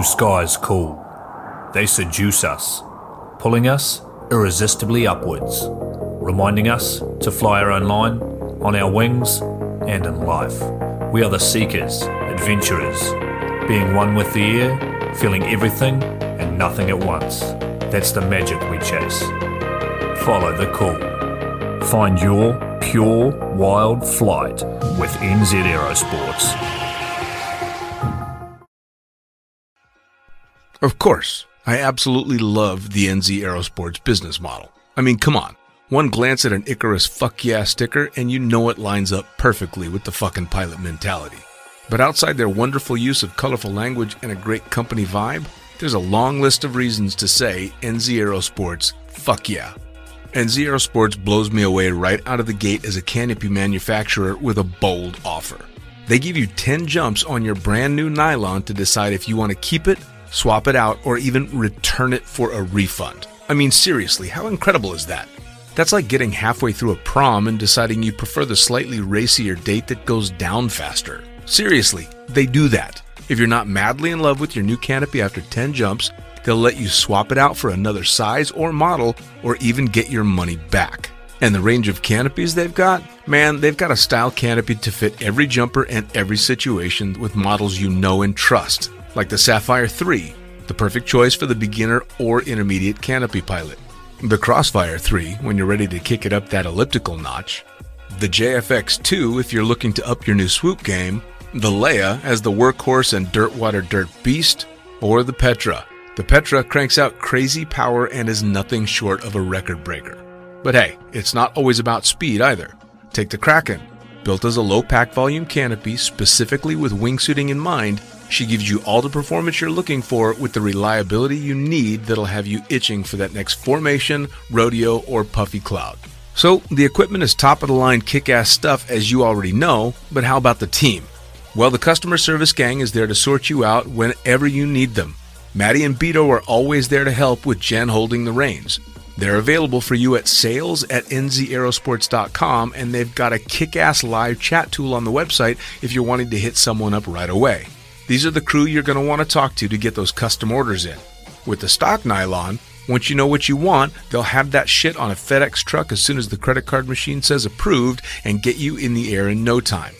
blue skies cool. They seduce us, pulling us irresistibly upwards, reminding us to fly our own line, on our wings, and in life. We are the seekers, adventurers, being one with the air, feeling everything and nothing at once. That's the magic we chase. Follow the call. Find your pure wild flight with NZ Aerosports. Of course, I absolutely love the NZ Aerosports business model. I mean, come on. One glance at an Icarus fuck yeah sticker and you know it lines up perfectly with the fucking pilot mentality. But outside their wonderful use of colorful language and a great company vibe, there's a long list of reasons to say NZ Aerosports fuck yeah. NZ Aerosports blows me away right out of the gate as a canopy manufacturer with a bold offer. They give you 10 jumps on your brand new nylon to decide if you want to keep it, swap it out, or even return it for a refund. I mean, seriously, how incredible is that? That's like getting halfway through a prom and deciding you prefer the slightly racier date that goes down faster. Seriously, they do that. If you're not madly in love with your new canopy after 10 jumps, they'll let you swap it out for another size or model or even get your money back. And the range of canopies they've got? Man, they've got a style canopy to fit every jumper and every situation with models you know and trust, like the Safire 3, the perfect choice for the beginner or intermediate canopy pilot. The Crossfire 3, when you're ready to kick it up that elliptical notch. The JFX 2, if you're looking to up your new swoop game. The Leia as the workhorse and dirt water dirt beast. Or the Petra. The Petra cranks out crazy power and is nothing short of a record breaker. But hey, it's not always about speed either. Take the Kraken. Built as a low pack volume canopy specifically with wingsuiting in mind, she gives you all the performance you're looking for with the reliability you need that'll have you itching for that next formation, rodeo, or puffy cloud. So, the equipment is top of the line kick ass stuff as you already know, but how about the team? Well, the customer service gang is there to sort you out whenever you need them. Maddie and Beto are always there to help with Jen holding the reins. They're available for you at sales at nzaerosports.com and they've got a kick ass live chat tool on the website if you're wanting to hit someone up right away. These are the crew you're going to want to talk to to get those custom orders in. With the stock nylon, once you know what you want, they'll have that shit on a FedEx truck as soon as the credit card machine says approved and get you in the air in no time.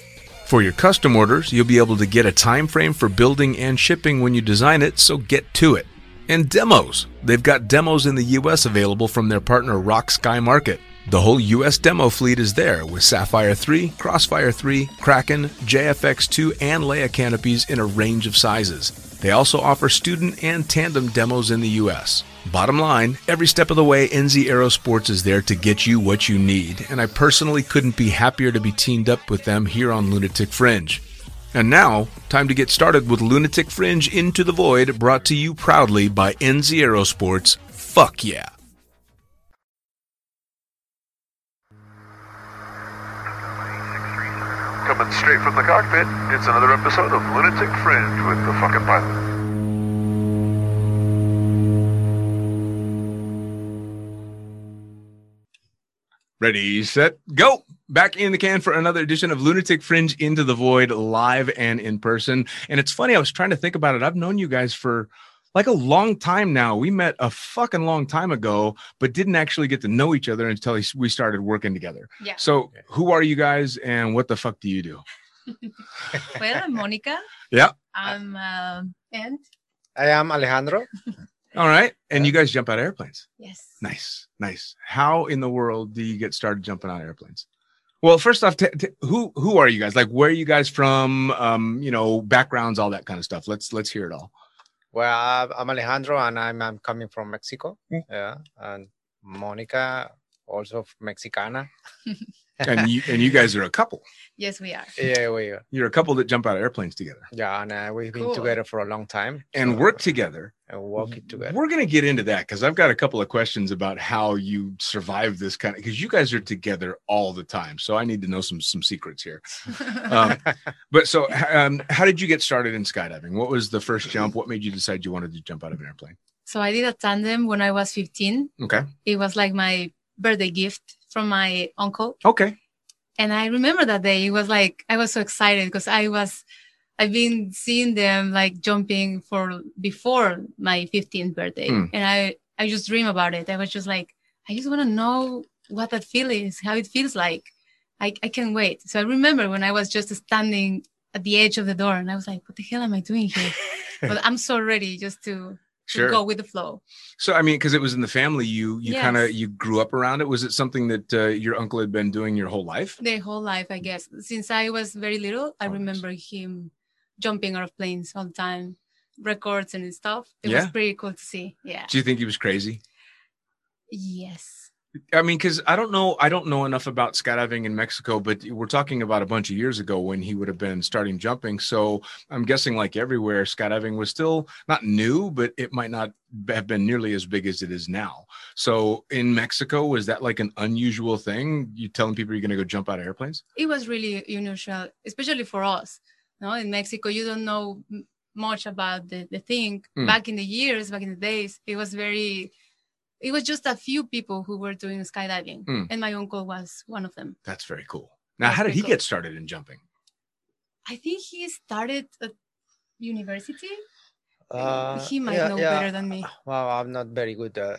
For your custom orders, you'll be able to get a time frame for building and shipping when you design it, so get to it. And demos. They've got demos in the US available from their partner Rock Sky Market. The whole US demo fleet is there with Safire 3, Crossfire 3, Kraken, JFX2, and Leia canopies in a range of sizes. They also offer student and tandem demos in the US. Bottom line, every step of the way, NZ Aerosports is there to get you what you need, and I personally couldn't be happier to be teamed up with them here on Lunatic Fringe. And now, time to get started with Lunatic Fringe Into the Void, brought to you proudly by NZ Aerosports. Fuck yeah. Coming straight from the cockpit, it's another episode of Lunatic Fringe with the fucking pilot. Ready, set, go. Back in the can for another edition of Lunatic Fringe Into the Void live and in person. And it's funny, I was trying to think about it. I've known you guys for like a long time now. We met a fucking long time ago, but didn't actually get to know each other until we started working together. Yeah. So, who are you guys and what the fuck do you do? well, I'm Monica. Yeah. I'm uh, and I am Alejandro. All right. And you guys jump out of airplanes. yes. Nice. Nice. How in the world do you get started jumping out of airplanes? Well, first off, t- t- who who are you guys? Like, where are you guys from? Um, you know, backgrounds, all that kind of stuff. Let's let's hear it all. Well, I'm- Alejandro, and I'm, I'm coming from Mexico. Mm. Yeah, and Monica, also Mexicana. And you and you guys are a couple. Yes, we are. Yeah, we are. You're a couple that jump out of airplanes together yeah, and uh, we've been Cool. together for a long time and so- work together. and working together. We're gonna get into that because I've got a couple of questions about how you survive this kind of because you guys are together all the time. So I need to know some some secrets here. Um, but so, um, how did you get started in skydiving? What was the first jump? What made you decide you wanted to jump out of an airplane? so I did a tandem when I was 15. Okay. It was like my birthday gift from my uncle. Okay. And I remember that day. It was like I was so excited because I was I've been seeing them like jumping for before my 15th birthday, Mm. and I I just dream about it. I was just like, I just want to know what that feel is, how it feels like. I I can't wait. So I remember when I was just standing at the edge of the door, and I was like, what the hell am I doing here? but I'm so ready just to, to go with the flow. So I mean, because it was in the family, you you Yes. kind of you grew up around it. Was it something that uh, your uncle had been doing your whole life? the whole life, I guess. Since I was very little, I Oh, nice. remember him jumping out of planes all the time, records and stuff. It Yeah? was pretty cool to see. Yeah. Do you think he was crazy? Yes. I mean, because I don't know, I don't know enough about skydiving in Mexico, but we're talking about a bunch of years ago when he would have been starting jumping. So I'm guessing, like everywhere, skydiving was still not new, but it might not have been nearly as big as it is now. So in Mexico, was that like an unusual thing? You telling people you're going to go jump out of airplanes? It was really unusual, especially for us. No, in Mexico, you don't know much about the, the thing. Mm. Back in the years, back in the days, it was very, it was just a few people who were doing skydiving. Mm. And my uncle was one of them. That's very cool. Now, That's how did he cool. get started in jumping? I think he started at university. Uh, he might yeah, know yeah. better than me. Well, I'm not very good uh,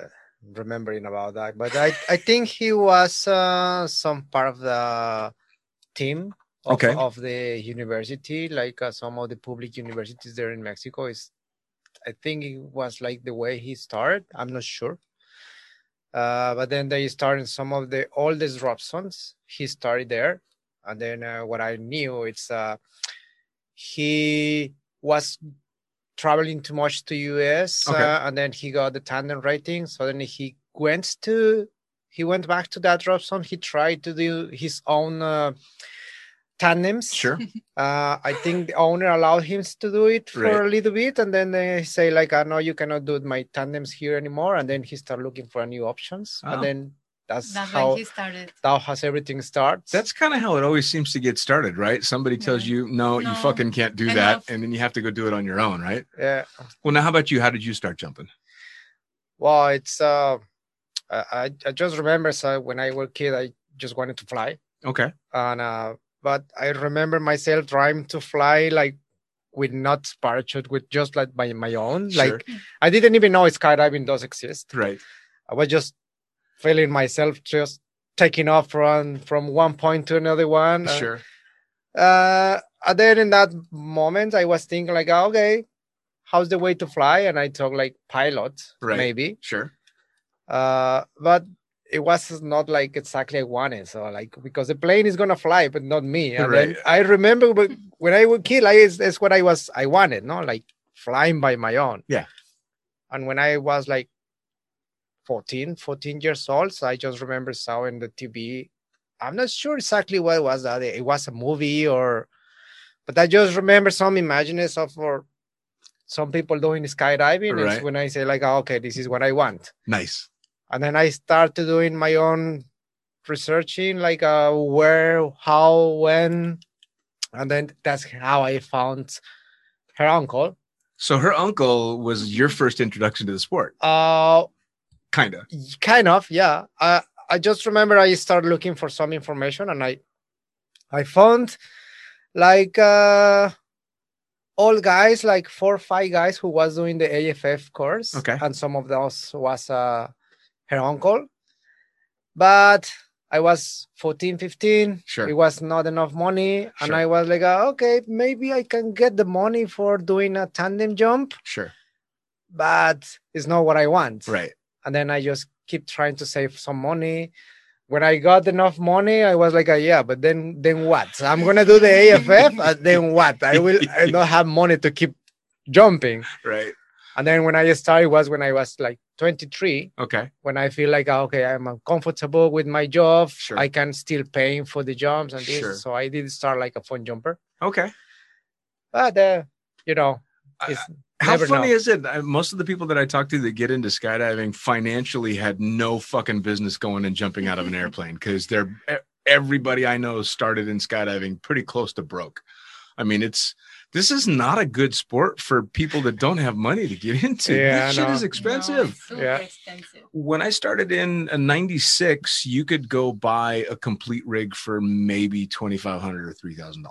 remembering about that, but I, I think he was uh, some part of the team of, Okay. of the university, like uh, some of the public universities there in Mexico. Is I think it was like the way he started. I'm not sure. Uh, but then they started some of the oldest Robsons. He started there, and then uh, what I knew it's uh, he was traveling too much to US Okay. uh, and then he got the tandem rating so then he went to he went back to that Robson he tried to do his own uh, tandems Sure. uh, I think the owner allowed him to do it for Right. a little bit and then they say like I know you cannot do my tandems here anymore and then he started looking for new options Oh. and then that's, That's how he started. that has everything starts That's kind of how it always seems to get started, right? Somebody tells Yeah. you, no, you fucking can't do that. And then you have to go do it on your own, right? yeah Well, now, how about you? How did you start jumping? Well, it's uh, I I- I just remember so when I was a kid, I just wanted to fly, Okay. and uh, but I remember myself trying to fly like with not parachute, with just like by my own. Sure. Like I didn't even know skydiving does exist. Right. I was just feeling myself just taking off from from one point to another one. uh, Sure. Uh, and then in that moment, I was thinking like, "Ah, okay, how's the way to fly? And I took like pilot, Right. maybe. Sure. uh but it was not like exactly I wanted. So like because the plane is gonna fly, but not me. And then Right. I remember when I was kid, like it's, it's what I was I wanted, no, like flying by my own. Yeah. And when I was like 14, 14 years old, so I just remember saw in the TV. I'm not sure exactly what it was that it was a movie or but I just remember some images of or some people doing skydiving. and Right. when I say like, oh, okay, this is what I want Nice. And then I started doing my own researching, like uh, where, how, when, and then that's how I found her uncle. So her uncle was your first introduction to the sport, Uh, kind of. kind of, yeah. I I just remember I started looking for some information, and I I found like uh all guys, like four or five guys who was doing the AFF course. Okay. And some of those was uh her uncle. But I was 14, 15. Sure. It was not enough money. And Sure. I was like, uh, okay, maybe I can get the money for doing a tandem jump, Sure. but it's not what I want Right. and then I just keep trying to save some money. When I got enough money, I was like, uh, yeah, but then then what? I'm gonna do the AFF, and then what? I will I don't have money to keep jumping. Right. And then when I started was when I was like 23, Okay. when I feel like uh, okay, I'm comfortable with my job. Sure. I can still pay for the jumps and this. Sure. So I did start like a fun jumper. Okay. But uh, you know, it's How funny know. is it? Most of the people that I talk to that get into skydiving financially had no fucking business going and jumping out of an airplane because they're everybody I know started in skydiving pretty close to broke. I mean, it's this is not a good sport for people that don't have money to get into. Yeah, this I shit is expensive. it's super Yeah. expensive. when I started in uh, 96, you could go buy a complete rig for maybe 2,500 or $3,000.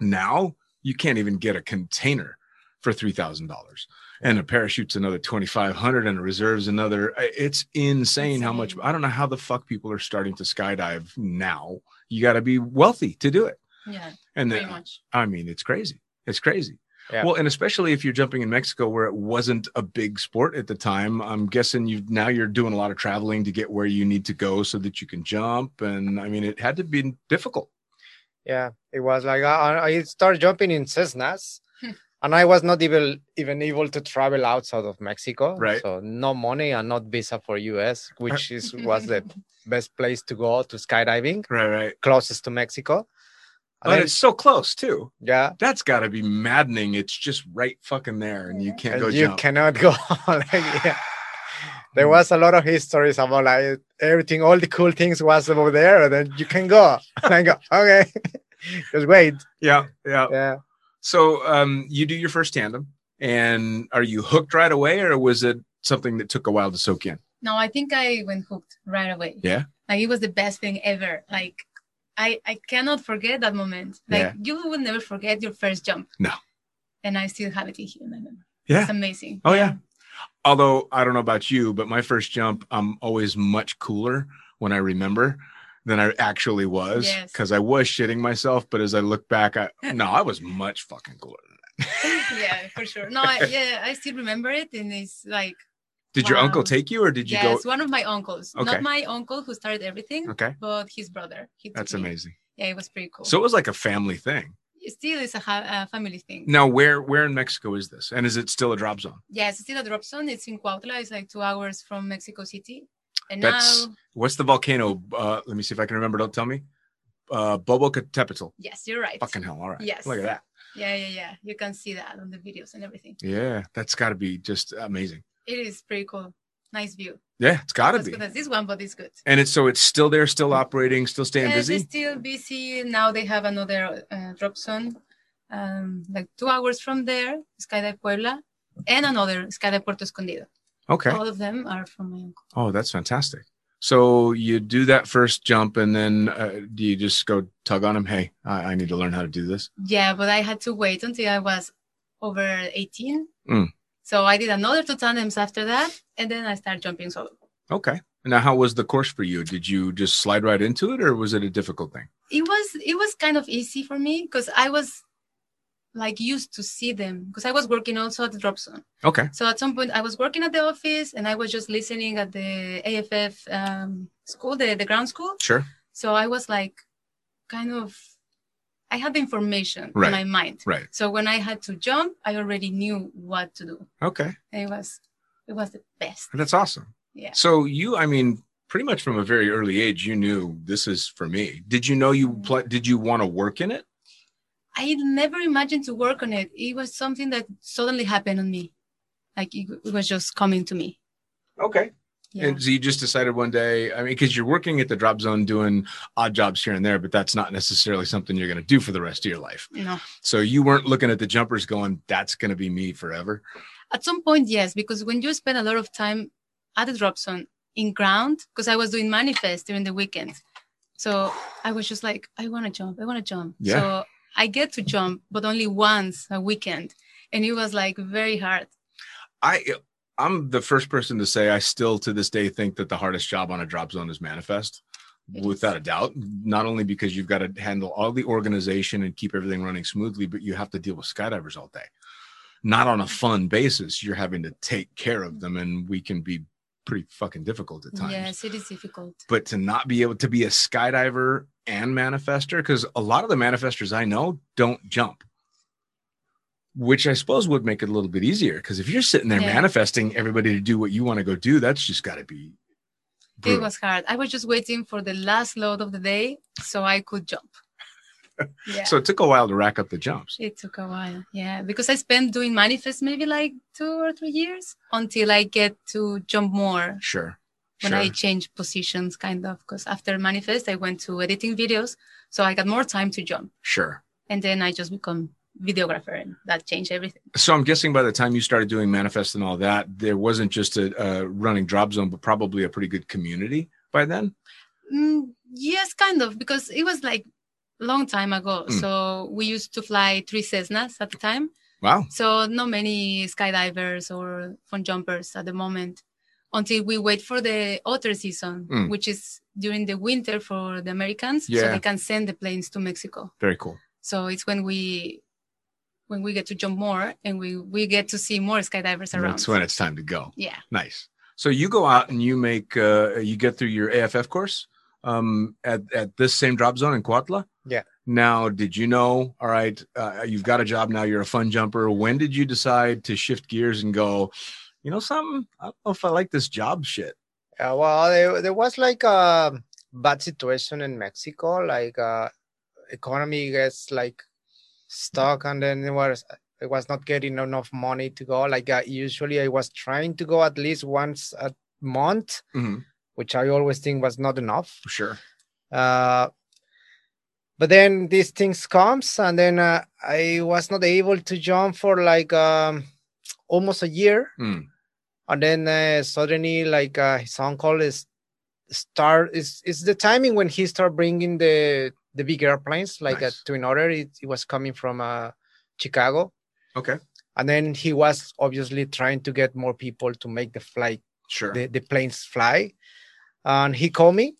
Now You can't even get a container for three thousand dollars, and a parachute's another twenty five hundred, and a reserve's another. It's insane, how much. I don't know how the fuck people are starting to skydive now. You got to be wealthy to do it, Yeah, and pretty the- much. I mean, it's crazy. It's crazy. Yeah. Well, and especially if you're jumping in Mexico where it wasn't a big sport at the time, I'm guessing you now you're doing a lot of traveling to get where you need to go so that you can jump. And I mean, it had to be difficult. Yeah, it was like I, I started jumping in Cessnas, hmm. and I was not even even able to travel outside of Mexico. Right. So no money and not visa for US, which is was the best place to go to skydiving, Right, right. closest to Mexico. And But then- it's so close too. yeah, That's got to be maddening. It's just right fucking there, and you can't and go you jump. cannot go. like, yeah. There was a lot of histories about like everything, all the cool things was over there, and then you can go. And I go, okay, just wait. Yeah, yeah. Yeah. So, um, you do your first tandem, and are you hooked right away, or was it something that took a while to soak in? No, I think I went hooked right away. Yeah? Like it was the best thing ever. Like I I cannot forget that moment. Like Yeah. you will never forget your first jump. No. And I still have it in here my memory. Yeah. It's amazing. Oh yeah. Although I don't know about you, but my first jump, I'm always much cooler when I remember than I actually was Yes. because I was shitting myself. But as I look back, I no, I was much fucking cooler. Than that. yeah, for sure. No, I, yeah, I still remember it, and it's like Did your uncle take you, or did you yes, go? Yes, one of my uncles, Okay. not my uncle who started everything, Okay, but his brother. He that's me. amazing. Yeah, it was pretty cool. So it was like a family thing. it still is a, ha- a family thing. Now, where where in Mexico is this, and is it still a drop zone? Yes, it's still a drop zone. It's in Cuautla. It's like two hours from Mexico City. And That's- now, What's the volcano? Uh, let me see if I can remember. Don't tell me. Uh, Popocatépetl. yes, you're right. Fucking hell! All right. Yes. Look at that. Yeah, yeah, yeah. You can see that on the videos and everything. Yeah, that's got to be just amazing. It is pretty cool. Nice view. Yeah, it's got to be. good as this one, but it's good. And it's so it's still there, still operating, still staying yes, busy. it's still busy. Now they have another uh, drop zone, um, like two hours from there, Skydive Puebla, and another Skydive Puerto Escondido. Okay. All of them are from my uncle. Oh, that's fantastic. So you do that first jump, and then uh, do you just go tug on him? Hey, I, I need to learn how to do this. Yeah, but I had to wait until I was over 18. Mm. So I did another two tandems after that, and then I started jumping solo. Okay. Now, how was the course for you? Did you just slide right into it, or was it a difficult thing? It was it was kind of easy for me because I was like used to see them because I was working also at the drop zone. Okay. So at some point I was working at the office and I was just listening at the AFF um, school, the, the ground school. Sure. So I was like kind of I had the information Right. in my mind. Right. So when I had to jump, I already knew what to do. Okay. And it was it was the best. That's awesome. Yeah. So you, I mean, pretty much from a very early age, you knew this is for me. Did you know you Mm-hmm. pl- did you want to work in it? I never imagined to work on it. It was something that suddenly happened on me. Like it, it was just coming to me. Okay. Yeah. And so you just decided one day, I mean, because you're working at the drop zone doing odd jobs here and there, but that's not necessarily something you're going to do for the rest of your life. no. So you weren't looking at the jumpers going, that's going to be me forever. At some point, yes, because when you spend a lot of time at the drop zone in ground, because I was doing manifest during the weekend. So I was just like, I want to jump. I want to jump. Yeah. So I get to jump, but only once a weekend. And it was like very hard. I, I'm the first person to say I still to this day think that the hardest job on a drop zone is manifest. It is. Without a doubt, not only because you've got to handle all the organization and keep everything running smoothly, but you have to deal with skydivers all day. Not on a fun basis. You're having to take care of them, and we can be pretty fucking difficult at times. Yes, it is difficult. but to not be able to be a skydiver and manifester because a lot of the manifestors i know don't jump which i suppose would make it a little bit easier because if you're sitting there Yeah. manifesting everybody to do what you want to go do that's just got to be It was hard. I was just waiting for the last load of the day so I could jump. Yeah. so it took a while to rack up the jumps It took a while, yeah, because I spent doing manifest maybe like two or three years until I get to jump more sure when sure I changed positions, kind of. Because after manifest, I went to editing videos, so I got more time to jump, sure and then I just become videographer, and that changed everything. so i'm guessing by the time you started doing manifest and all that there wasn't just a, a running drop zone but probably a pretty good community by then Mm, yes, kind of, because it was like a long time ago. Mm. So we used to fly three Cessnas at the time. Wow. So not many skydivers or fun jumpers at the moment until we wait for the otter season, Mm. which is during the winter for the Americans. So they can send the planes to Mexico. Very cool. So it's when we when we get to jump more and we we get to see more skydivers around. That's when it's time to go. yeah. Nice. So you go out and you make uh you get through your AFF course um at at this same drop zone in Cuautla. Yeah. Now, did you know? All right, uh, you've got a job now. You're a fun jumper. When did you decide to shift gears and go? You know something? I don't know if I like this job shit. Yeah, well, there, there was like a bad situation in Mexico. Like, uh, economy gets like stuck, and then it was it was not getting enough money to go. Like, uh, usually I was trying to go at least once a month, Mhm. which I always think was not enough. Sure. Uh, but then these things comes, and then uh, I was not able to jump for like um, almost a year Mm. and then uh, suddenly like uh, his uncle is start is is the timing when he start bringing the the big airplanes like Nice. a twin otter it, it was coming from uh chicago. Okay. and then he was obviously trying to get more people to make the flight Sure. the, the planes fly. And he called me.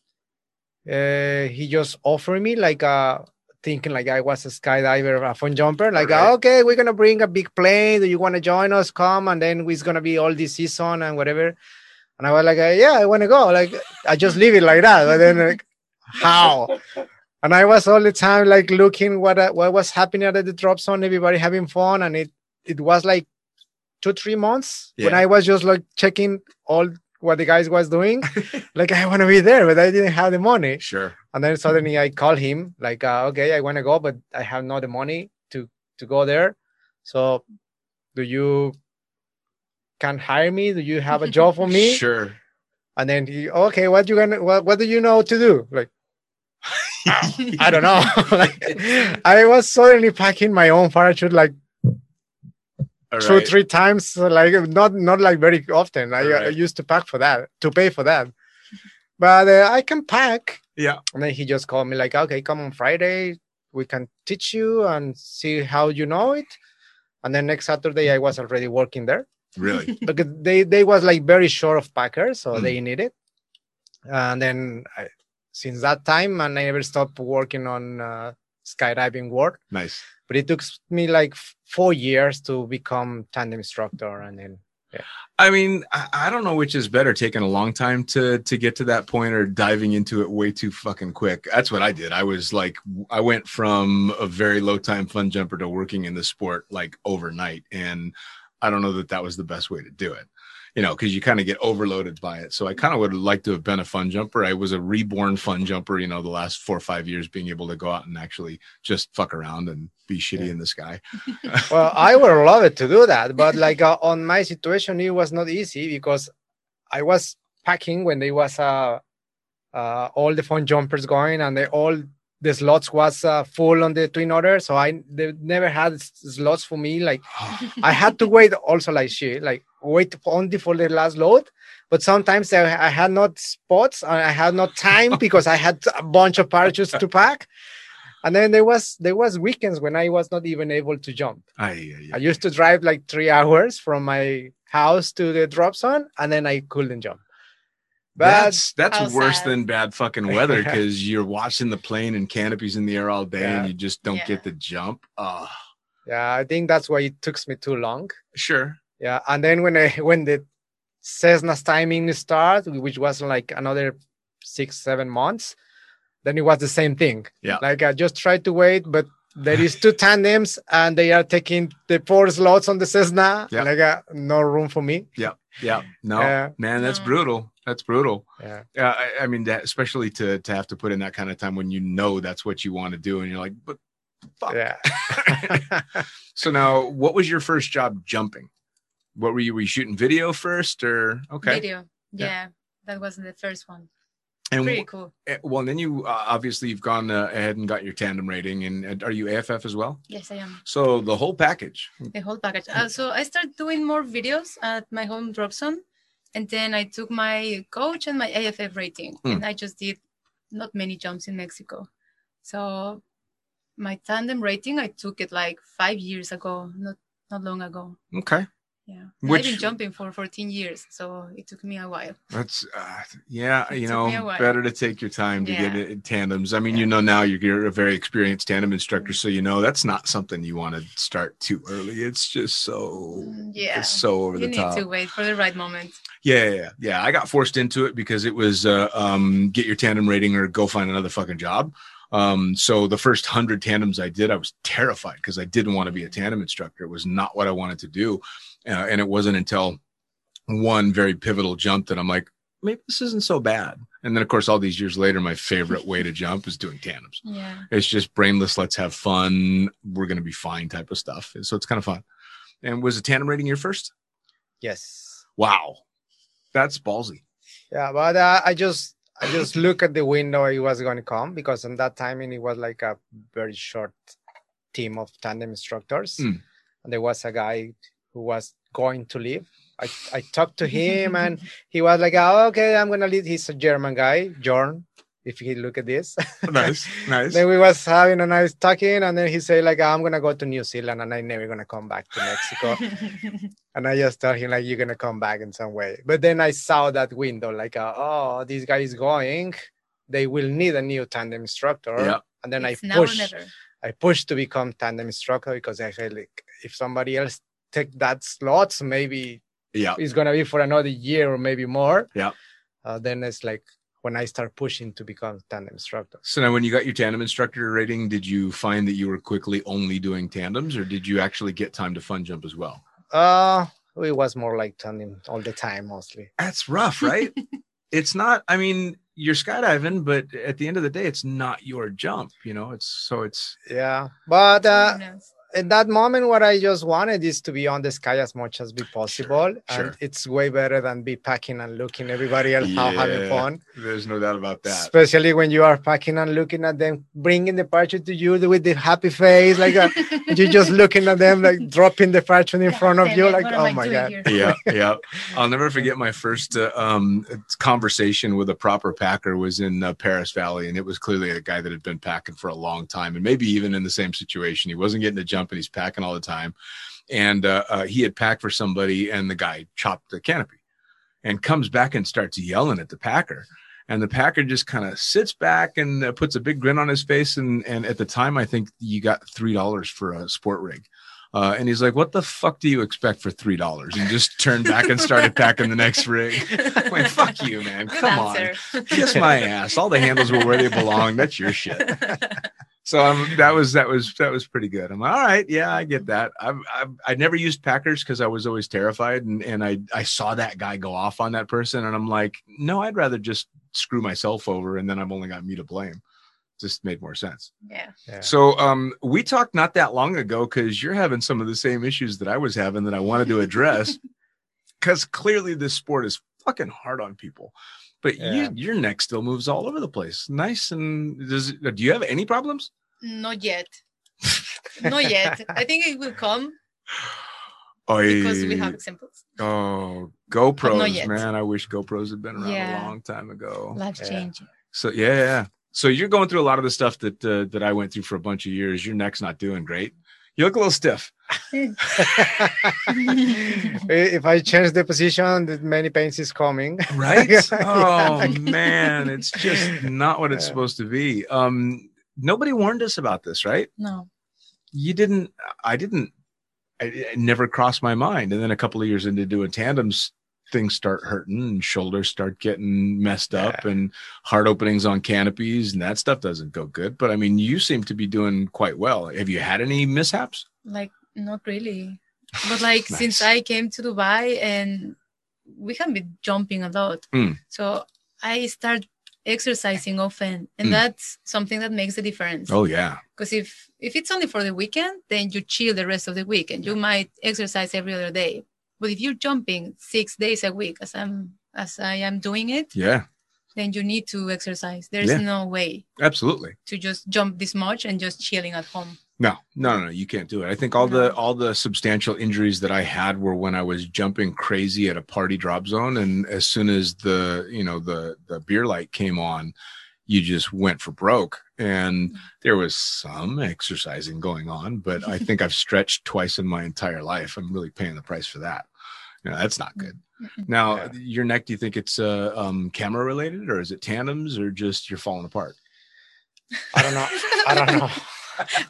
Uh, he just offered me like uh thinking like i was a skydiver a fun jumper like Alright. okay we're gonna bring a big plane. Do you want to join us? Come. And then it's gonna be all this season and whatever. And i was like uh, yeah i want to go. Like i just leave it like that but then like how and i was all the time like looking what uh, what was happening at the drop zone everybody having fun and it it was like two three months when i was just like checking all what the guys was doing. Like i want to be there but i didn't have the money. Sure. and then suddenly i call him like uh, okay i want to go but i have not the money to to go there. So do you can hire me? Do you have a job for me? Sure. and then he okay what you gonna what, what do you know to do? Like i don't know. Like i was suddenly packing my own parachute like All two right. three times like not not like very often. I, I used to pack for that to pay for that. But uh, i can pack. Yeah. and then he just called me like okay come on friday. We can teach you and see how you know it. And then next saturday i was already working there. Really. because they they was like very short of packers so Mm. they need it and then I, since that time and i never stopped working on uh, skydiving work nice. but it took me like four years to become tandem instructor and then yeah. I mean, I, I don't know which is better, taking a long time to to get to that point or diving into it way too fucking quick. That's what I did. I was like, I went from a very low time fun jumper to working in the sport like overnight, and I don't know that that was the best way to do it. You know, because you kind of get overloaded by it. So I kind of would have liked to have been a fun jumper. I was a reborn fun jumper. You know, the last four or five years, being able to go out and actually just fuck around and be shitty in the sky. well i would love it to do that but like uh, on my situation it was not easy because i was packing when there was uh, uh all the fun jumpers going and they all the slots was uh, full on the twin otter so i they never had slots for me like i had to wait also like she like wait only for the last load but sometimes I, I had not spots and i had not time because i had a bunch of parachutes to pack and then there was there was weekends when i was not even able to jump Ay, ay, I used to drive like three hours from my house to the drop zone, and then I couldn't jump. But that's that's worse sad. than bad fucking weather because you're watching the plane and canopies in the air all day and you just don't Yeah. get the jump. Oh, yeah, I think that's why it took me too long. sure. Yeah, and then when I when the Cessna's timing started, which was like another six seven months, then it was the same thing. Yeah. like I just tried to wait, but there is two tandems and they are taking the four slots on the Cessna. Yeah. Like uh, no room for me. Yeah. Yeah no, Yeah. man, that's No. brutal. That's brutal. Yeah. Yeah, I, I mean, that, especially to to have to put in that kind of time when you know that's what you want to do, and you're like, but fuck. Yeah. So now, what was your first job jumping? What were you? Were you shooting video first, or okay? Video. Yeah. Yeah. That wasn't the first one. And Pretty cool. eh, well, then you uh, obviously you've gone uh, ahead and got your tandem rating, and, are you AFF as well? Yes, I am. So the whole package. The whole package. Uh, so I started doing more videos at my home drop zone. And then I took my coach and my AFF rating. Hmm. And I just did not many jumps in Mexico. So my tandem rating, I took it like five years ago, not not long ago. Okay. Yeah, Which- I've been jumping for 14 years, so it took me a while. That's uh, yeah, It you took me a know, better to take your time to get it in tandems. I mean, you know, now you're, you're a very experienced tandem instructor, so you know that's not something you want to start too early. It's just so Mm, Yeah, it's so over you the need top. to wait for the right moment. Yeah, yeah, yeah, yeah. I got forced into it because it was uh, um, get your tandem rating or go find another fucking job. Um, so the first hundred tandems I did, I was terrified because I didn't want to be a tandem instructor. It was not what I wanted to do, uh, and it wasn't until one very pivotal jump that I'm like, maybe this isn't so bad. And then, of course, all these years later, my favorite way to jump is doing tandems. Yeah, It's just brainless. Let's have fun. We're gonna be fine type of stuff. And so it's kind of fun. And was a tandem rating your first? Yes. Wow, that's ballsy. Yeah, but uh, I just I just look at the window it was going to come because in that timing it was like a very short team of tandem instructors, Mm. and there was a guy who was going to leave. I, I talked to him and he was like, oh, okay, I'm gonna leave. He's a German guy, Jorn. If you look at this, nice, nice. then we was having a nice talking, and then he said like, I'm gonna go to New Zealand and I'm never gonna come back to Mexico. And I just told him like you're gonna come back in some way. But then I saw that window like uh, oh this guy is going. They will need a new tandem instructor. Yeah. And then it's I now or pushed. I pushed to become tandem instructor because I felt like if somebody else take that slots, maybe Yeah, it's gonna be for another year or maybe more. Yeah. Uh, then it's like when I start pushing to become tandem instructor. So now, when you got your tandem instructor rating, did you find that you were quickly only doing tandems, or did you actually get time to fun jump as well? Uh it was more like tandem all the time mostly. That's rough, right? it's not. I mean, you're skydiving, but at the end of the day, it's not your jump. You know, it's so it's Yeah. But uh Someone else. in that moment what i just wanted is to be on the sky as much as be possible sure. and it's way better than be packing and looking everybody else how having fun there's no doubt about that. especially when you are packing and looking at them bringing the parachute to you with the happy face like uh, you're just looking at them like dropping the parachute in God front of you it, like what oh my god here? yeah, yeah. I'll never forget my first uh, um, conversation with a proper packer was in uh, Perris Valley, and it was clearly a guy that had been packing for a long time, and maybe even in the same situation. He wasn't getting to jump, and he's packing all the time. And uh, uh, he had packed for somebody, and the guy chopped the canopy, and comes back and starts yelling at the packer. And the packer just kind of sits back and uh, puts a big grin on his face. And and at the time, I think you got three dollars for a sport rig. Uh, and he's like, "What the fuck do you expect for three dollars?" And just turned back and started packing the next rig. I'm like, "Fuck you, man! Good Come on, kiss my ass. All the handles were where they belong. That's your shit." So um, that was that was that was pretty good. I'm like, all right, yeah, I get that. I've, I've I never used Packers because I was always terrified, and and I I saw that guy go off on that person, and I'm like, no, I'd rather just screw myself over, and then I've only got me to blame. Just made more sense. yeah. yeah. So um, we talked not that long ago because you're having some of the same issues that I was having that I wanted to address. Because clearly this sport is fucking hard on people, but Yeah. you, your neck still moves all over the place. Nice and does it, do you have any problems? Not yet. Not yet. I think it will come Oh, because we have examples. oh not GoPros, yet. man! I wish GoPros had been around Yeah. a long time ago. Life Yeah. changing. So yeah, yeah. So you're going through a lot of the stuff that uh, that I went through for a bunch of years. Your neck's not doing great. You look a little stiff. if I change the position, the many pains is coming. right oh Yeah. man it's just not what it's Yeah. supposed to be um nobody warned us about this right No. you didn't i didn't I, it never crossed my mind and then a couple of years into doing tandems things start hurting and shoulders start getting messed up Yeah. and heart openings on canopies and that stuff doesn't go good but i mean you seem to be doing quite well have you had any mishaps Like not really. But like Nice. since I came to Dubai and we have been jumping a lot. Mm. So I start exercising often and Mm. that's something that makes a difference. oh yeah Because if if it's only for the weekend, then you chill the rest of the week and you might exercise every other day. But if you're jumping six days a week as I'm as I am doing it, yeah then you need to exercise. There's Yeah. no way absolutely to just jump this much and just chilling at home. No, no, no, no, you can't do it. I think all the all the substantial injuries that I had were when I was jumping crazy at a party drop zone, and as soon as the you know the the beer light came on, you just went for broke and there was some exercising going on but i think i've stretched twice in my entire life i'm really paying the price for that you know, that's not good now Yeah. your neck do you think it's uh, um, camera related or is it tandems or just you're falling apart I don't know. I don't know.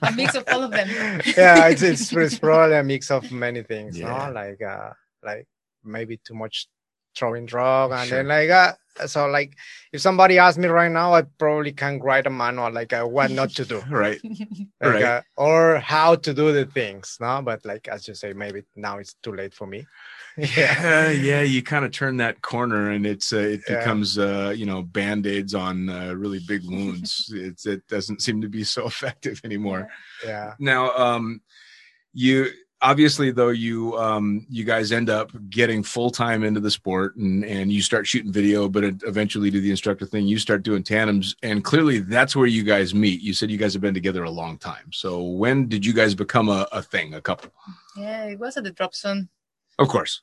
a mix of all of them. yeah, it's, it's it's probably a mix of many things, Yeah. no? Like uh like maybe too much throwing drogue and Sure. then like uh so like if somebody asked me right now, I probably can write a manual like uh, what not to do. right Like, Right. uh, or how to do the things, no? But like as you say, maybe now it's too late for me. yeah yeah you kind of turn that corner and it's uh, it Yeah. becomes uh you know band-aids on uh, really big wounds it's it doesn't seem to be so effective anymore Yeah. now um you obviously though you um you guys end up getting full-time into the sport and and you start shooting video but eventually do the instructor thing you start doing tandems and clearly that's where you guys meet. You said you guys have been together a long time. So when did you guys become a, a thing a couple? Yeah, it was at the drop zone. Of course.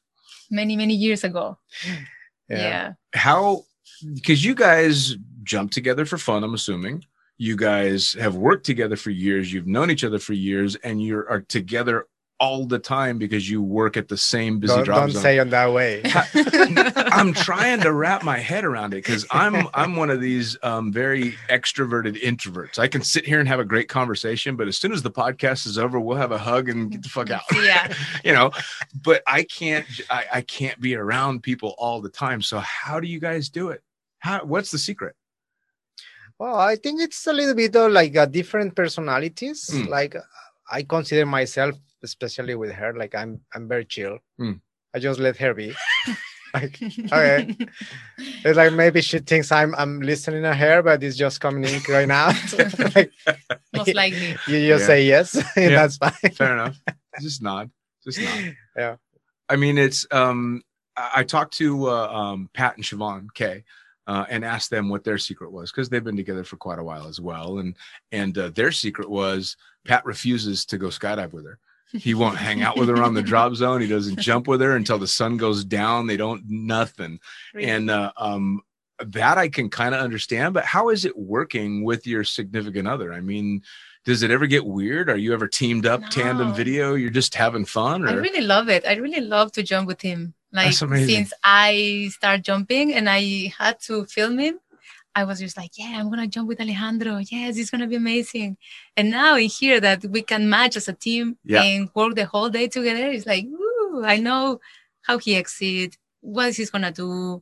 Many, many years ago. Yeah. Yeah. how because you guys jumped together for fun i'm assuming. You guys have worked together for years. You've known each other for years and you are together all the time because you work at the same busy Don't, drop don't zone say it that way. i'm trying to wrap my head around it because i'm i'm one of these um, very extroverted introverts i can sit here and have a great conversation but as soon as the podcast is over we'll have a hug and get the fuck out Yeah. you know but i can't I, I can't be around people all the time so how do you guys do it how what's the secret Well, I think it's a little bit of like uh, different personalities. Mm. Like I consider myself, especially with her, like I'm I'm very chill. Mm. I just let her be. like okay, it's like maybe she thinks I'm I'm listening to her, but it's just coming in right now. like, Most likely. you just Yeah. say yes, and Yeah. that's fine. fair enough just nod just nod Yeah. i mean it's um i, I talked to uh, um pat and siobhan kay uh, and asked them what their secret was because they've been together for quite a while as well and and uh, their secret was pat refuses to go skydive with her. He won't hang out with her on the drop zone. He doesn't jump with her until the sun goes down. They don't nothing. Really. and uh, um that i can kind of understand but how is it working with your significant other? I mean does it ever get weird? Are you ever teamed up tandem video? You're just having fun I really love it. I really love to jump with him. Like since I start jumping and I had to film him, I was just like, yeah, I'm gonna jump with Alejandro. Yes, it's gonna be amazing. And now in here that we can match as a team Yeah. and work the whole day together, it's like, woo, I know how he exceed, what he's gonna do.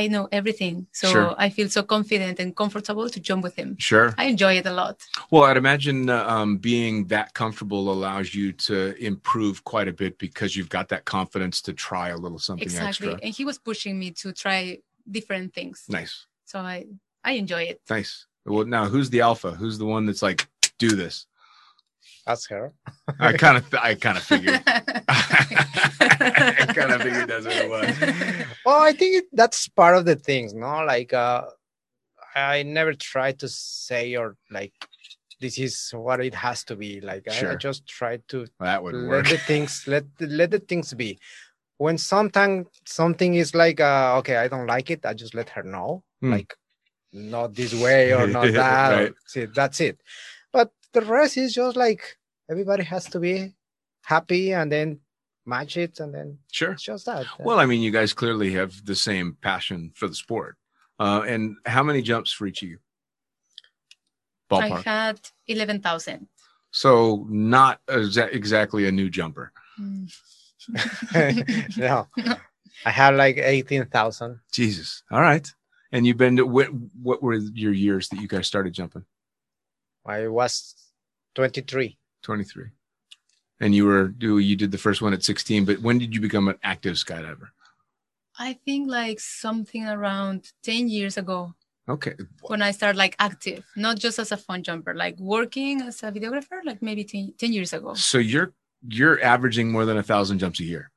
I know everything. So Sure. I feel so confident and comfortable to jump with him. sure I enjoy it a lot. well i'd imagine uh, um, being that comfortable allows you to improve quite a bit because you've got that confidence to try a little something exactly. extra And he was pushing me to try different things. nice So I I enjoy it. nice well now who's the alpha who's the one that's like do this That's her. i kind of i kind of figured i kind of figured that's what it was well, I think it, that's part of the things, no? Like, uh, I never try to say or like, this is what it has to be. Like, I- I, just try to that would let work the things let let the things be. When sometimes something is like, uh, okay, I don't like it, I just let her know, Hmm. like, not this way or not that. or- Right. see, that's it. But the rest is just like everybody has to be happy and then match it, and then sure it's just that. Well, I mean, you guys clearly have the same passion for the sport. Uh, and how many jumps for each of you? I Ballpark. had eleven thousand. so not exa- exactly a new jumper. no, I have like eighteen thousand. Jesus. All right. And you've been to what, what were your years that you guys started jumping? I was twenty-three. 23. And you were do you did the first one at 16, but when did you become an active skydiver? I think like something around ten years ago Okay. when I started like active, not just as a fun jumper, like working as a videographer, like maybe 10, 10 years ago. So you're you're averaging more than a thousand jumps a year.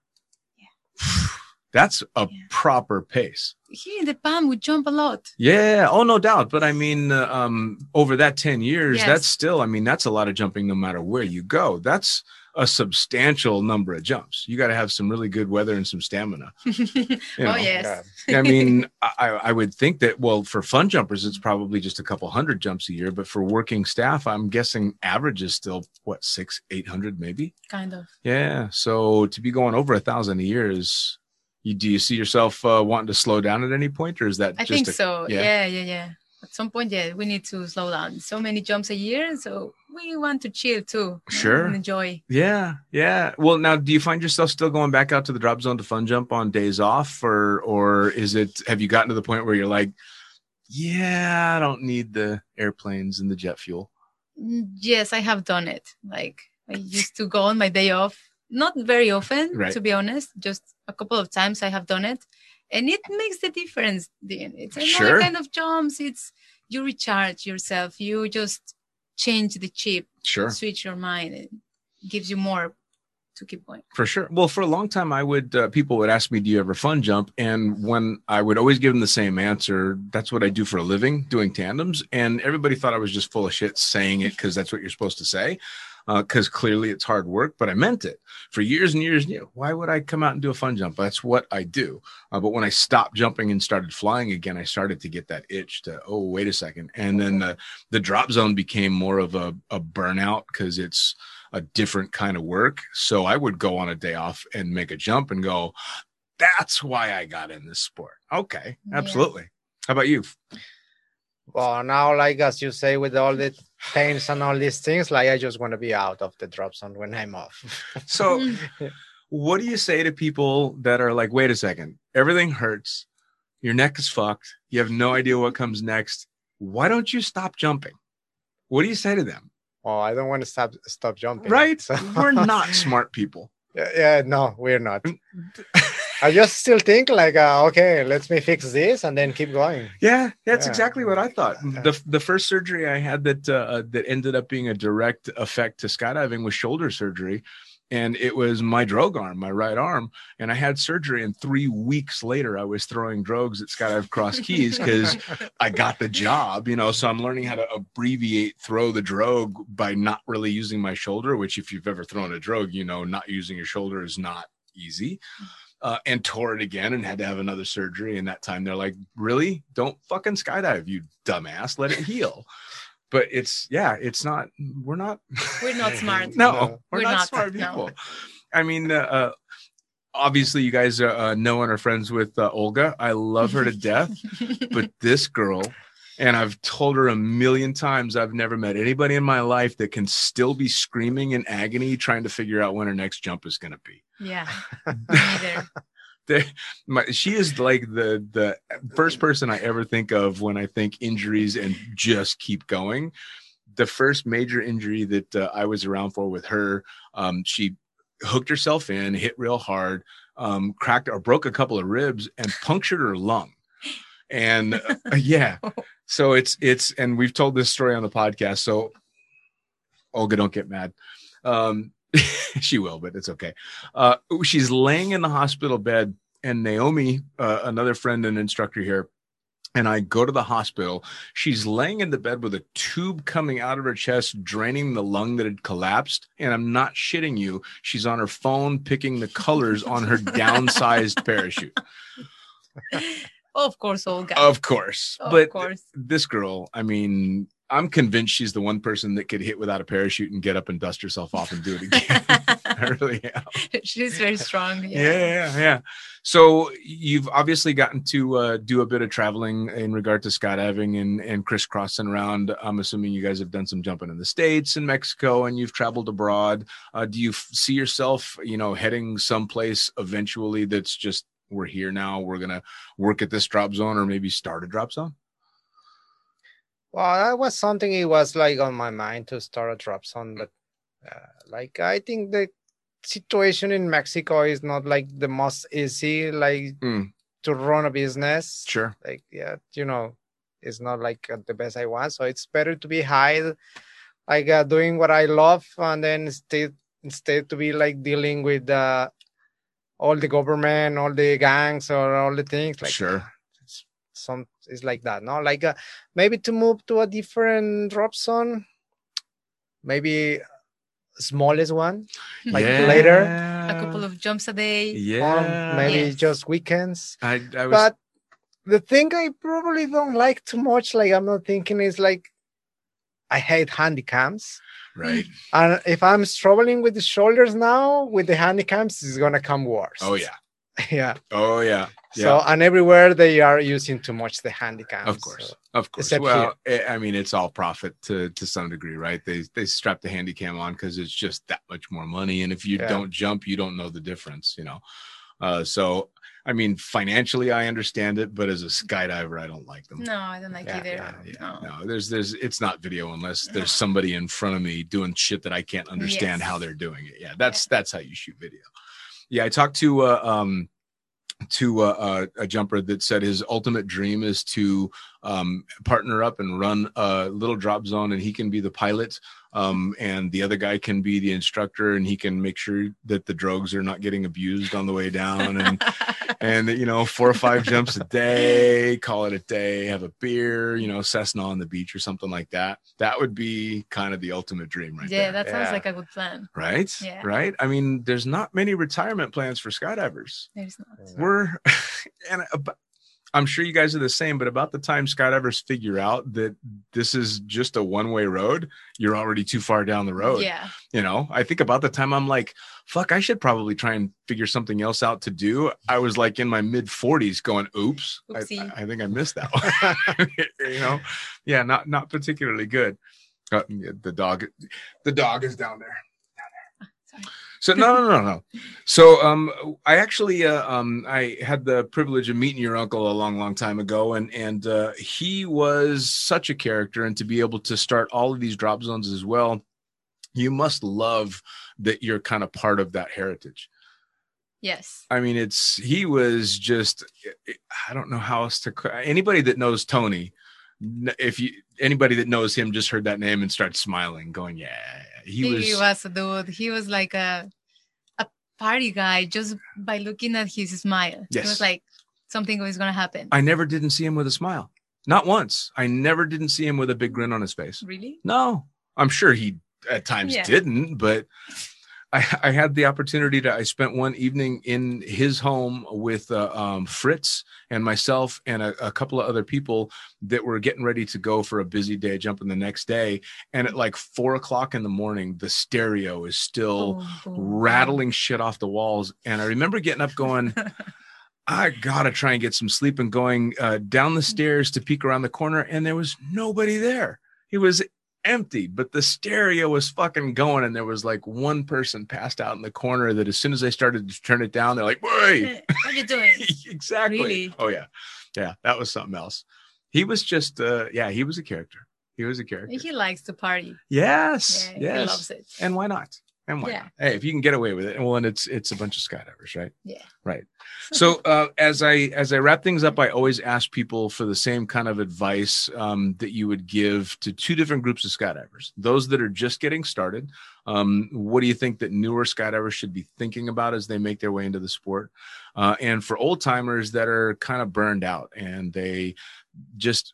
That's a Yeah. proper pace. Here in the Palm, we jump a lot. Yeah. Oh, no doubt. But I mean, uh, um, over that 10 years, Yes. that's still, I mean, that's a lot of jumping no matter where you go. That's a substantial number of jumps. You got to have some really good weather and some stamina. You know? oh yes. I mean, I, I would think that, well, for fun jumpers, it's probably just a couple hundred jumps a year, but for working staff, I'm guessing average is still what, six, 800 maybe? Kind of. Yeah. So to be going over a thousand a year is, you, do you see yourself uh, wanting to slow down at any point or is that I think a- so. yeah. Yeah. yeah, yeah, At some point, yeah, we need to slow down. So many jumps a year, so we want to chill too. Sure. And enjoy. Yeah, yeah. Well, now, do you find yourself still going back out to the drop zone to fun jump on days off, or or is it? Have you gotten to the point where you're like, yeah, I don't need the airplanes and the jet fuel? Mm, Yes, I have done it. Like I used to go on my day off, not very often, Right. to be honest. Just a couple of times I have done it, and it makes the difference. It's another Sure. kind of jumps. It's you recharge yourself. You just change the chip, Sure, switch your mind. It gives you more to keep going. for sure. Well, for a long time, I would uh, people would ask me, "Do you ever fun jump?" And when I would always give them the same answer, that's what I do for a living, doing tandems. And everybody thought I was just full of shit saying it because that's what you're supposed to say. Because clearly it's hard work, but I meant it for years and years. And years. Why would I come out and do a fun jump? That's what I do. Uh, but when I stopped jumping and started flying again, I started to get that itch to, oh, wait a second. And then the, the drop zone became more of a, a burnout because it's a different kind of work. So I would go on a day off and make a jump and go, that's why I got in this sport. Okay, Yeah. absolutely. How about you? Well, now, like as you say, with all the pains and all these things, like I just want to be out of the drop zone when I'm off. So, what do you say to people that are like, wait a second, everything hurts, your neck is fucked, you have no idea what comes next. Why don't you stop jumping? What do you say to them? well, I don't want to stop stop jumping. Right? So- We're not smart people. yeah, yeah, no, we're not. I just still think like, uh, okay, let me fix this and then keep going. Yeah, that's Yeah. exactly what I thought. The the first surgery I had that uh, that ended up being a direct effect to skydiving was shoulder surgery, and it was my drogue arm, my right arm, and I had surgery. And three weeks later, I was throwing drogues at Skydive Cross Keys because I got the job. You know, so I'm learning how to abbreviate throw the drogue by not really using my shoulder. Which, if you've ever thrown a drogue, you know, not using your shoulder is not easy uh, and tore it again and had to have another surgery. And that time they're like, really? Don't fucking skydive, you dumbass. Let it heal. But it's, yeah, it's not, we're not, We're not smart. no, No. we're, We're not, not, smart no. people. I mean, uh, uh, obviously you guys uh, know and are friends with uh, Olga. I love her to death, but this girl, and I've told her a million times, I've never met anybody in my life that can still be screaming in agony trying to figure out when her next jump is going to be yeah. Neither. my, she is like the the first person I ever think of when I think injuries and just keep going. The first major injury that uh, I was around for with her, um, she hooked herself in, hit real hard, um, cracked or broke a couple of ribs, and punctured her lung. And uh, yeah, so it's it's and we've told this story on the podcast. So Olga, don't get mad. Um, she will, but it's okay. Uh, she's laying in the hospital bed, and Naomi, uh, another friend and instructor here, and I go to the hospital. She's laying in the bed with a tube coming out of her chest, draining the lung that had collapsed. And I'm not shitting you. She's on her phone picking the colors on her downsized parachute. of course, Olga. Of course. Of but course. this girl, I mean, I'm convinced she's the one person that could hit without a parachute and get up and dust herself off and do it again. I really am. She's very strong. yeah, yeah, yeah. So you've obviously gotten to uh, do a bit of traveling in regard to skydiving and and crisscrossing around. I'm assuming you guys have done some jumping in the states and Mexico, and you've traveled abroad. Uh, do you f- see yourself, you know, heading someplace eventually that's just we're here now, we're gonna work at this drop zone, or maybe start a drop zone? Well, that was something it was like on my mind to start a drop zone, but uh, like I think the situation in Mexico is not like the most easy, like Mm. to run a business. Sure. Like yeah, you know, it's not like the best I want. So it's better to be high, like uh, doing what I love, and then instead instead to be like dealing with uh, all the government, all the gangs, or all the things. Like Sure. some it's like that. No, like uh, maybe to move to a different drop zone, maybe smallest one, like Yeah. later, a couple of jumps a day. Yeah. on maybe Yes. just weekends. I, I was. But the thing I probably don't like too much, like I'm not thinking, is like I hate handycams. right. And if I'm struggling with the shoulders now, with the handycams, it's gonna come worse. Oh yeah. yeah. Oh yeah. So and everywhere they are using too much the handycams. Of course, so- of course. except Well, I I mean, it's all profit to to some degree, right? They they strap the handy cam on because it's just that much more money, and if you Yeah. don't jump, you don't know the difference, you know. Uh, so, I mean, financially, I understand it, but as a skydiver, I don't like them. No, I don't like Yeah, either. Yeah, yeah, No. no, there's there's it's not video unless there's somebody in front of me doing shit that I can't understand Yes. how they're doing it. Yeah, that's that's how you shoot video. Yeah, I talked to uh, um to uh, uh, a jumper that said his ultimate dream is to um, partner up and run a little drop zone, and he can be the pilot, um, and the other guy can be the instructor, and he can make sure that the drugs are not getting abused on the way down, and and you know four or five jumps a day call it a day have a beer you know cessna on the beach or something like that that would be kind of the ultimate dream right yeah, there that sounds Yeah. like a good plan. right Yeah. right i mean there's not many retirement plans for skydivers There's not. we're and uh, ab- i'm sure you guys are the same but about the time skydivers figure out that this is just a one-way road you're already too far down the road. Yeah. you know i think about the time i'm like fuck i should probably try and figure something else out to do. I was like in my mid 40s going oops I, I think i missed that one. You know? Yeah not not particularly good. Uh, the dog the dog is down there. Sorry. So no, no, no, no. So um, I actually uh, um, I had the privilege of meeting your uncle a long, long time ago, and and uh, he was such a character, and to be able to start all of these drop zones as well, you must love that you're kind of part of that heritage. Yes. I mean, it's he was just I don't know how else to anybody that knows Tony, if you anybody that knows him just heard that name and starts smiling, going, yeah, he, He, was. was a dude. He was like a a party guy just by looking at his smile. Yes. It was like something was gonna happen. I never didn't see him with a smile. Not once. I never didn't see him with a big grin on his face. really? No, I'm sure he at times Yeah. didn't, but I, I had the opportunity to. I spent one evening in his home with uh, um, Fritz and myself and a, a couple of other people that were getting ready to go for a busy day, jumping the next day. And at like four o'clock in the morning, the stereo is still boom. rattling shit off the walls. And I remember getting up going, I gotta try and get some sleep and going uh, down the stairs to peek around the corner, and there was nobody there. It was empty, but the stereo was fucking going, and there was like one person passed out in the corner that as soon as I started to turn it down, they're like, "Wait, what are you doing? exactly." Really? Oh yeah, yeah, that was something else. He was just, uh, yeah, he was a character. He was a character. He likes to party. Yes, Yeah, he yes, loves it. and why not? And why Yeah. not? Hey, if you can get away with it, well, and it's it's a bunch of skydivers, right? Yeah. Right. So uh, as I as I wrap things up, I always ask people for the same kind of advice um, that you would give to two different groups of skydivers. Those that are just getting started. Um, what do you think that newer skydivers should be thinking about as they make their way into the sport? Uh, and for old timers that are kind of burned out and they just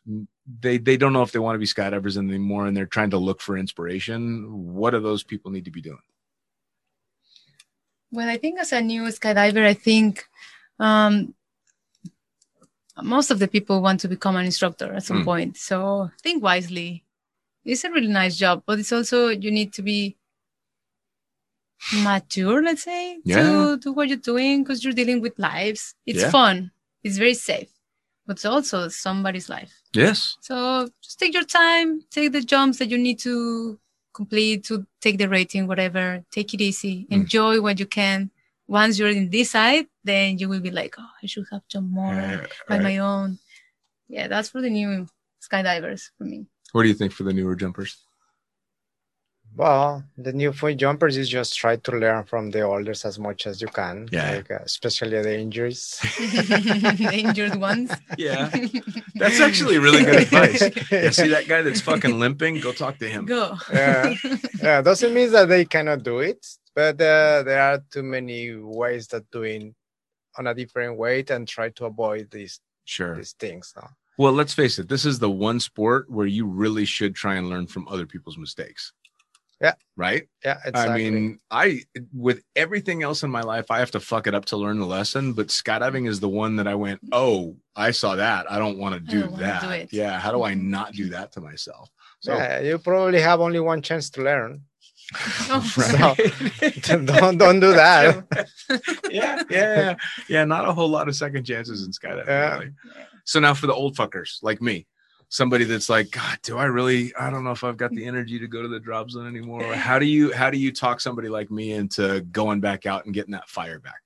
they they don't know if they want to be skydivers anymore and they're trying to look for inspiration. What do those people need to be doing? Well, I think as a new skydiver, I think um, most of the people want to become an instructor at some Mm. point. So think wisely. It's a really nice job, but it's also you need to be mature, let's say, Yeah. to do what you're doing because you're dealing with lives. It's Yeah. fun. It's very safe, but it's also somebody's life. Yes. So just take your time, take the jumps that you need to complete to take the rating, whatever. Take it easy. Mm. Enjoy what you can. Once you're in this side, then you will be like, oh, I should have jumped more Uh, by right. my own. Yeah, that's for the new skydivers for me. What do you think for the newer jumpers? Well, the new foot jumpers is just try to learn from the olders as much as you can. Yeah. Like, uh, especially the injuries. the injured ones. Yeah. That's actually really good advice. Yeah, see that guy that's fucking limping? Go talk to him. Go. Yeah. yeah, doesn't mean that they cannot do it, but uh, there are too many ways that doing on a different way and try to avoid these Sure. these things. No? Well, let's face it. This is the one sport where you really should try and learn from other people's mistakes. Yeah. Right? Yeah, exactly. I mean, I with everything else in my life, I have to fuck it up to learn the lesson. But skydiving is the one that I went, oh, I saw that. I don't want to do that. do. Yeah. How do I not do that to myself? So yeah, you probably have only one chance to learn. Oh, Right. don't don't do that. yeah, yeah, yeah. Not a whole lot of second chances in skydiving. Yeah. really. So now for the old fuckers like me, somebody that's like, God, do I really? I don't know if I've got the energy to go to the drop zone anymore. How do you how do you talk somebody like me into going back out and getting that fire back?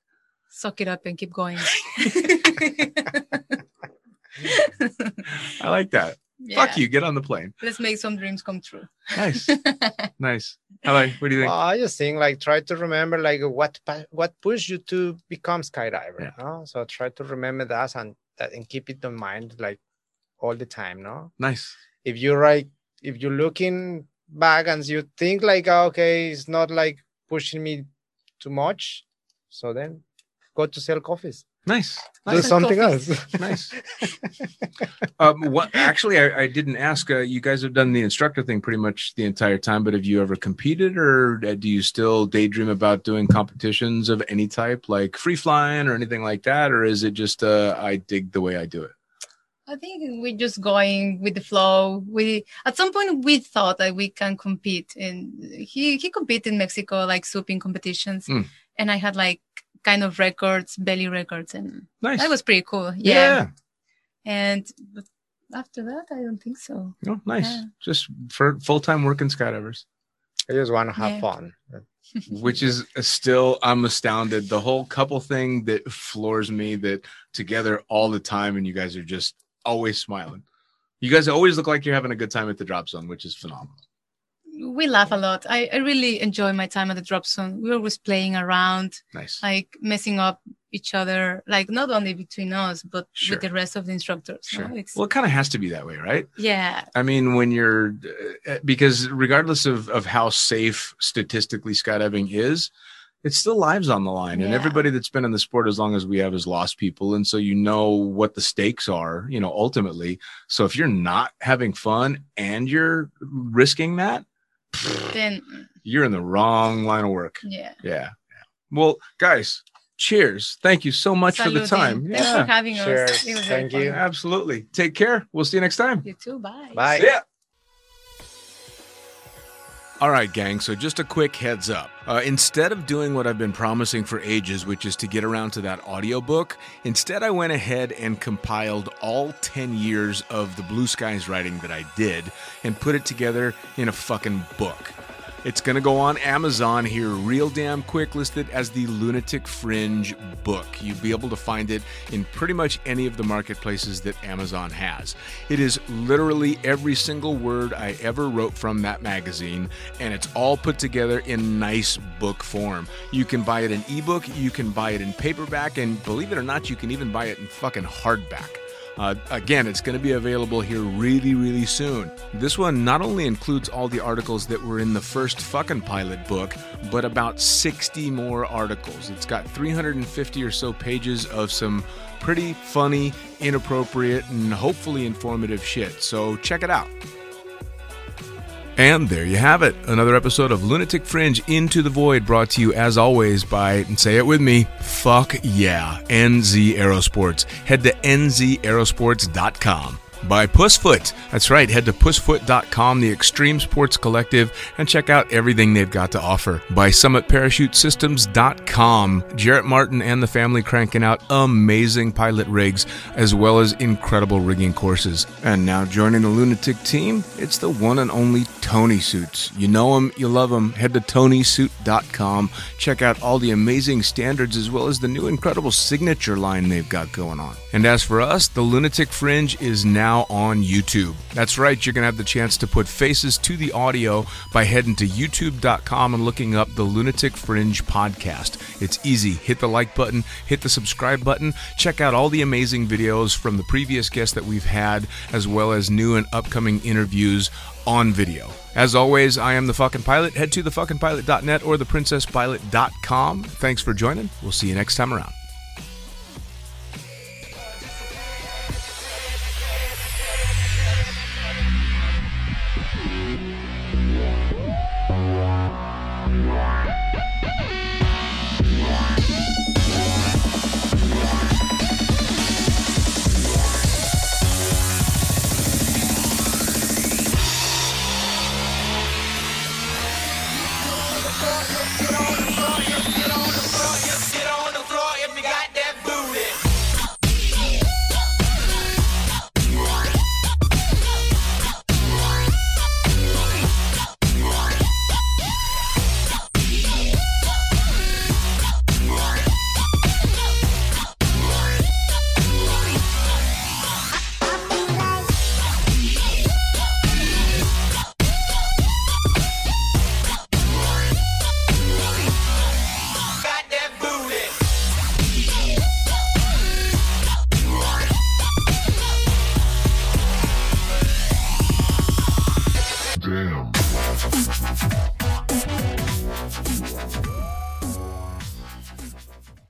Suck it up and keep going. I like that. Fuck you. Get on the plane. Let's make some dreams come true. Nice, nice. I like. What do you think? Well, I just think like try to remember like what what pushed you to become skydiver. Yeah. No? So try to remember that and that and keep it in mind like all the time. No, Nice. if you're like if you're looking back and you think like "Ah, okay, it's not like pushing me too much, so then go to sell coffees. Nice. Do Nice. something coffees. else. nice. um, what actually I, I didn't ask. Uh, you guys have done the instructor thing pretty much the entire time, but have you ever competed, or uh, do you still daydream about doing competitions of any type, like free flying or anything like that, or is it just uh, I dig the way I do it? I think we're just going with the flow. We at some point we thought that we can compete, and he he competed in Mexico like swooping competitions, Mm. and I had like kind of records, belly records, and Nice. that was pretty cool. yeah. Yeah. And but after that, I don't think so. Oh, nice. Yeah. Just for full time working skydivers, I just want to have Yeah. fun. which is still I'm astounded. The whole couple thing that floors me that together all the time, and you guys are just always smiling. You guys always look like you're having a good time at the drop zone, which is phenomenal. We laugh a lot. I, I really enjoy my time at the drop zone. We're always playing around, Nice. like messing up each other, like not only between us, but Sure. with the rest of the instructors. no? Sure. It's, Well, it kind of has to be that way, right? yeah. I mean, when you're uh, because regardless of of how safe statistically skydiving is, it's still lives on the line, and everybody that's been in the sport as long as we have has lost people, and so you know what the stakes are, you know, ultimately. So if you're not having fun and you're risking that, Then, you're in the wrong line of work. yeah. Yeah. Well, guys, cheers! Thank you so much for the time. Thanks Yeah, for having Cheers. us. It was Thank you. fun. absolutely. Take care. We'll see you next time. You too. Bye. Bye. Yeah. All right, gang. So, just a quick heads up. Uh, instead of doing what I've been promising for ages, which is to get around to that audiobook, instead I went ahead and compiled all 10 years of the Blue Skies writing that I did and put it together in a fucking book. It's going to go on Amazon here, real damn quick, listed as the Lunatic Fringe book. You'll be able to find it in pretty much any of the marketplaces that Amazon has. It is literally every single word I ever wrote from that magazine, and it's all put together in nice book form. You can buy it in ebook, you can buy it in paperback, and believe it or not, you can even buy it in fucking hardback. Uh, again, it's going to be available here really, really soon. This one not only includes all the articles that were in the first fucking pilot book, but about 60 more articles. It's got 350 or so pages of some pretty funny, inappropriate, and hopefully informative shit. So check it out. And there you have it. Another episode of Lunatic Fringe Into the Void brought to you as always by, and say it with me, fuck yeah, NZ Aerosports. Head to nzaerosports.com. By Pussfoot. That's right, head to pussfoot.com, the extreme sports collective, and check out everything they've got to offer. By summitparachutesystems.com. Jarrett Martin and the family cranking out amazing pilot rigs as well as incredible rigging courses. And now joining the Lunatic team, it's the one and only Tony Suits. You know him, you love him. Head to tonysuit.com. Check out all the amazing standards as well as the new incredible signature line they've got going on. And as for us, the Lunatic Fringe is now on YouTube. That's right, you're going to have the chance to put faces to the audio by heading to youtube.com and looking up the Lunatic Fringe podcast. It's easy. Hit the like button, hit the subscribe button, check out all the amazing videos from the previous guests that we've had, as well as new and upcoming interviews on video. As always, I am the fucking pilot. Head to thefuckingpilot.net or theprincesspilot.com. Thanks for joining. We'll see you next time around.